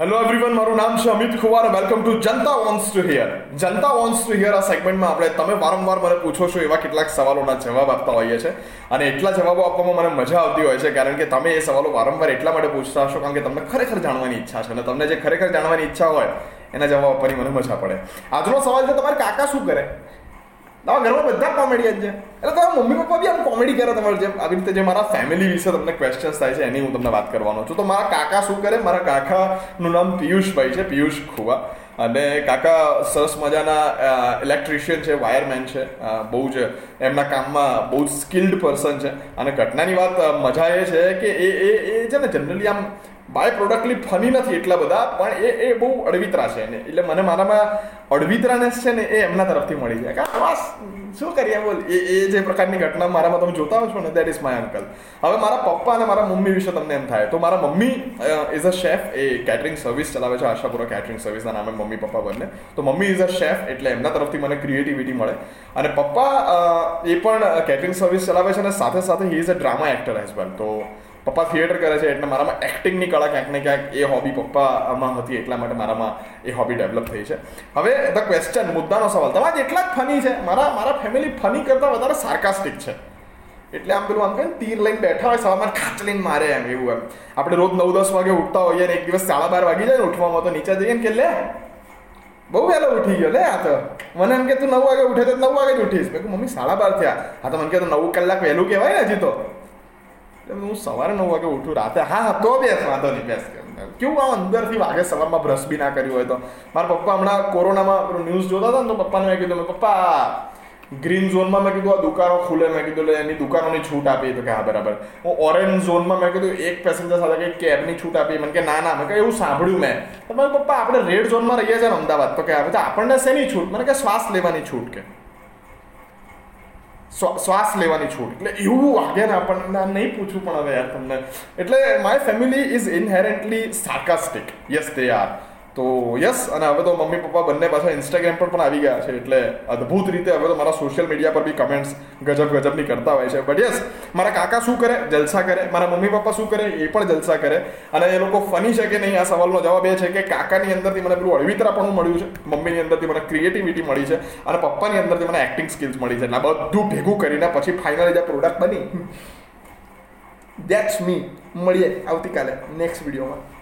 Hello everyone મારું નામ છે Amit Khuvar welcome to Janta wants to hear Janta wants to hear આ સેગમેન્ટમાં આપણે તમે વારંવાર મને પૂછો છો એવા કેટલાક સવાલોના જવાબ આપતા હોઈએ છીએ અને એટલા જવાબો આપવામાં મને મજા આવતી હોય છે, કારણ કે તમે એ સવાલો વારંવાર એટલા માટે પૂછતા હશો, કારણ કે તમને ખરેખર જાણવાની ઈચ્છા છે. અને તમને જે ખરેખર જાણવાની ઈચ્છા હોય, એના જવાબ આપવાની મને મજા પડે. આજનો સવાલ છે, તમારે કાકા શું કરે? તમારા ઘરમાં બધા કોમેડિયન છે. એટલે તમારા મમ્મી પપ્પા બી આમ કોમેડી કરે તમારે જેમ. આવી રીતે જે મારા ફેમિલી વિશે તમને ક્વેશ્ચન્સ થાય છે, એની હું તમને વાત કરવાનો છું. તો મારા કાકા શું કરે? મારા કાકાનું નામ પિયુષભાઈ છે, પિયુષ ખુવા. અને કાકા સરસ મજાના ઇલેક્ટ્રિશિયન છે વાયરમેન છે. બહુ જ એમના કામમાં બહુ સ્કિલ્ડ પર્સન છે. અને ઘટનાની વાત મજા એ છે કે એ એ એ છે ને જનરલી આમ બાય પ્રોડક્ટલી ફની નથી એટલા બધા, પણ એ એ બહુ અડવિતરા છે એને. એટલે મને મારામાં અડવિતરાનેસ છે ને એ એમના તરફથી મળી જાય. કારણ બસ, શું કરીએ, બોલ. એ એ જે પ્રકારની ઘટના મારામાં તમે જોતા હો છો ને દેટ ઇઝ માય અંકલ હવે મારા પપ્પા અને મારા મમ્મી વિશે તમને એમ થાય, તો મારા mummy is a chef A catering service ચલાવે છે, આશાપુરા કેટરિંગ સર્વિસના નામે મમ્મી, પપ્પા બંને. તો મમ્મી ઇઝ અ શેફ એટલે એમના તરફથી મને ક્રિએટિવિટી મળે. અને પપ્પા એ પણ કેટરિંગ સર્વિસ ચલાવે છે અને સાથે સાથે he is a drama actor as well તો પપ્પા થિયેટર કરે છે એટલે મારામાં એક્ટિંગની કળા ક્યાંક ને ક્યાંક એ હોબી પપ્પામાં હતી એટલા માટે મારામાં એ હોબી ડેવલપ થઈ છે. હવે ધ ક્વેશ્ચન મુદ્દાનો સવાલ. તમારા જેટલા જ ફની છે, મારા મારા ફેમિલી ફની કરતાં વધારે સાર્કાસ્ટિક છે. એટલે આમ પેલું આમ કે તીર લઈને બેઠા હોય, સવારમાં ખાંચ લઈને મારે એમ એવું એમ. આપણે રોજ નવ દસ વાગે ઉઠતા હોઈએ ને એક દિવસ સાડા બાર વાગી જાય ને ઉઠવામાં, તો નીચે જઈએ ને કે, લે, બહુ વહેલો ઉઠી ગયો, લે આ તો. મને એમ કે, તું નવ વાગે ઉઠે, તો નવ વાગે જ ઉઠીશ. મેં મમ્મી, સાડા બાર થયા. હા, તો મને કે નવ કલાક વહેલું કહેવાય ને હજી તો. એટલે હું સવારે નવ વાગે ઉઠું, રાતે હા હા, તો બેસ, વાંધો નહીં, બેસ કેવું આ અંદરથી વાગે, સવારમાં બ્રશ બી ના કર્યું હોય તો. મારા પપ્પા હમણાં કોરોનામાં ન્યૂઝ જોતા હતા ને તો પપ્પાને મેં કીધું, પપ્પા ગ્રીન ઝોનમાં મેં કીધું, આ દુકાનો ખુલે. મેં કીધું એટલે એની દુકાનોની છૂટ આપી. તો કે, હા, બરાબર. હું ઓરેન્જ ઝોનમાં મેં કીધું, એક પેસેન્જર સાથે કંઈક કેબની છૂટ આપી. મને કે, ના ના. મેં કે એવું સાંભળ્યું મેં. તો મારા પપ્પા, આપણે રેડ ઝોનમાં રહીએ છીએ ને, અમદાવાદ. તો કે હવે આપણને શેની છૂટ? મને કે, શ્વાસ લેવાની છૂટ. કે શ્વાસ લેવાની છૂટ. એટલે એવું વાગે ને આપણને. નહીં પૂછવું પણ હવે યાર તમને. એટલે my family is inherently sarcastic yes they are તો યસ અને હવે તો મમ્મી, પપ્પા બંને પાછા ઇન્સ્ટાગ્રામ પર પણ આવી ગયા છે, એટલે અદ્ભુત રીતે હવે તો મારા સોશિયલ મીડિયા પર બી કમેન્ટ્સ ગજબ ગજબની કરતા હોય છે. બટ યસ મારા કાકા શું કરે? જલસા કરે. મારા મમ્મી, પપ્પા શું કરે? એ પણ જલસા કરે. અને એ લોકો ફની છે કે નહીં? આ સવાલનો જવાબ એ છે કે કાકાની અંદરથી મને પેલું અળવિતરાપણું મળ્યું છે. મમ્મીની અંદરથી મને ક્રિએટિવિટી મળી છે. અને પપ્પાની અંદરથી મને એક્ટિંગ સ્કિલ્સ મળી છે. એટલે આ બધું ભેગું કરીને પછી ફાઇનલી જે પ્રોડક્ટ બની દેટ્સ મી મળીએ આવતીકાલે નેક્સ્ટ વિડીયોમાં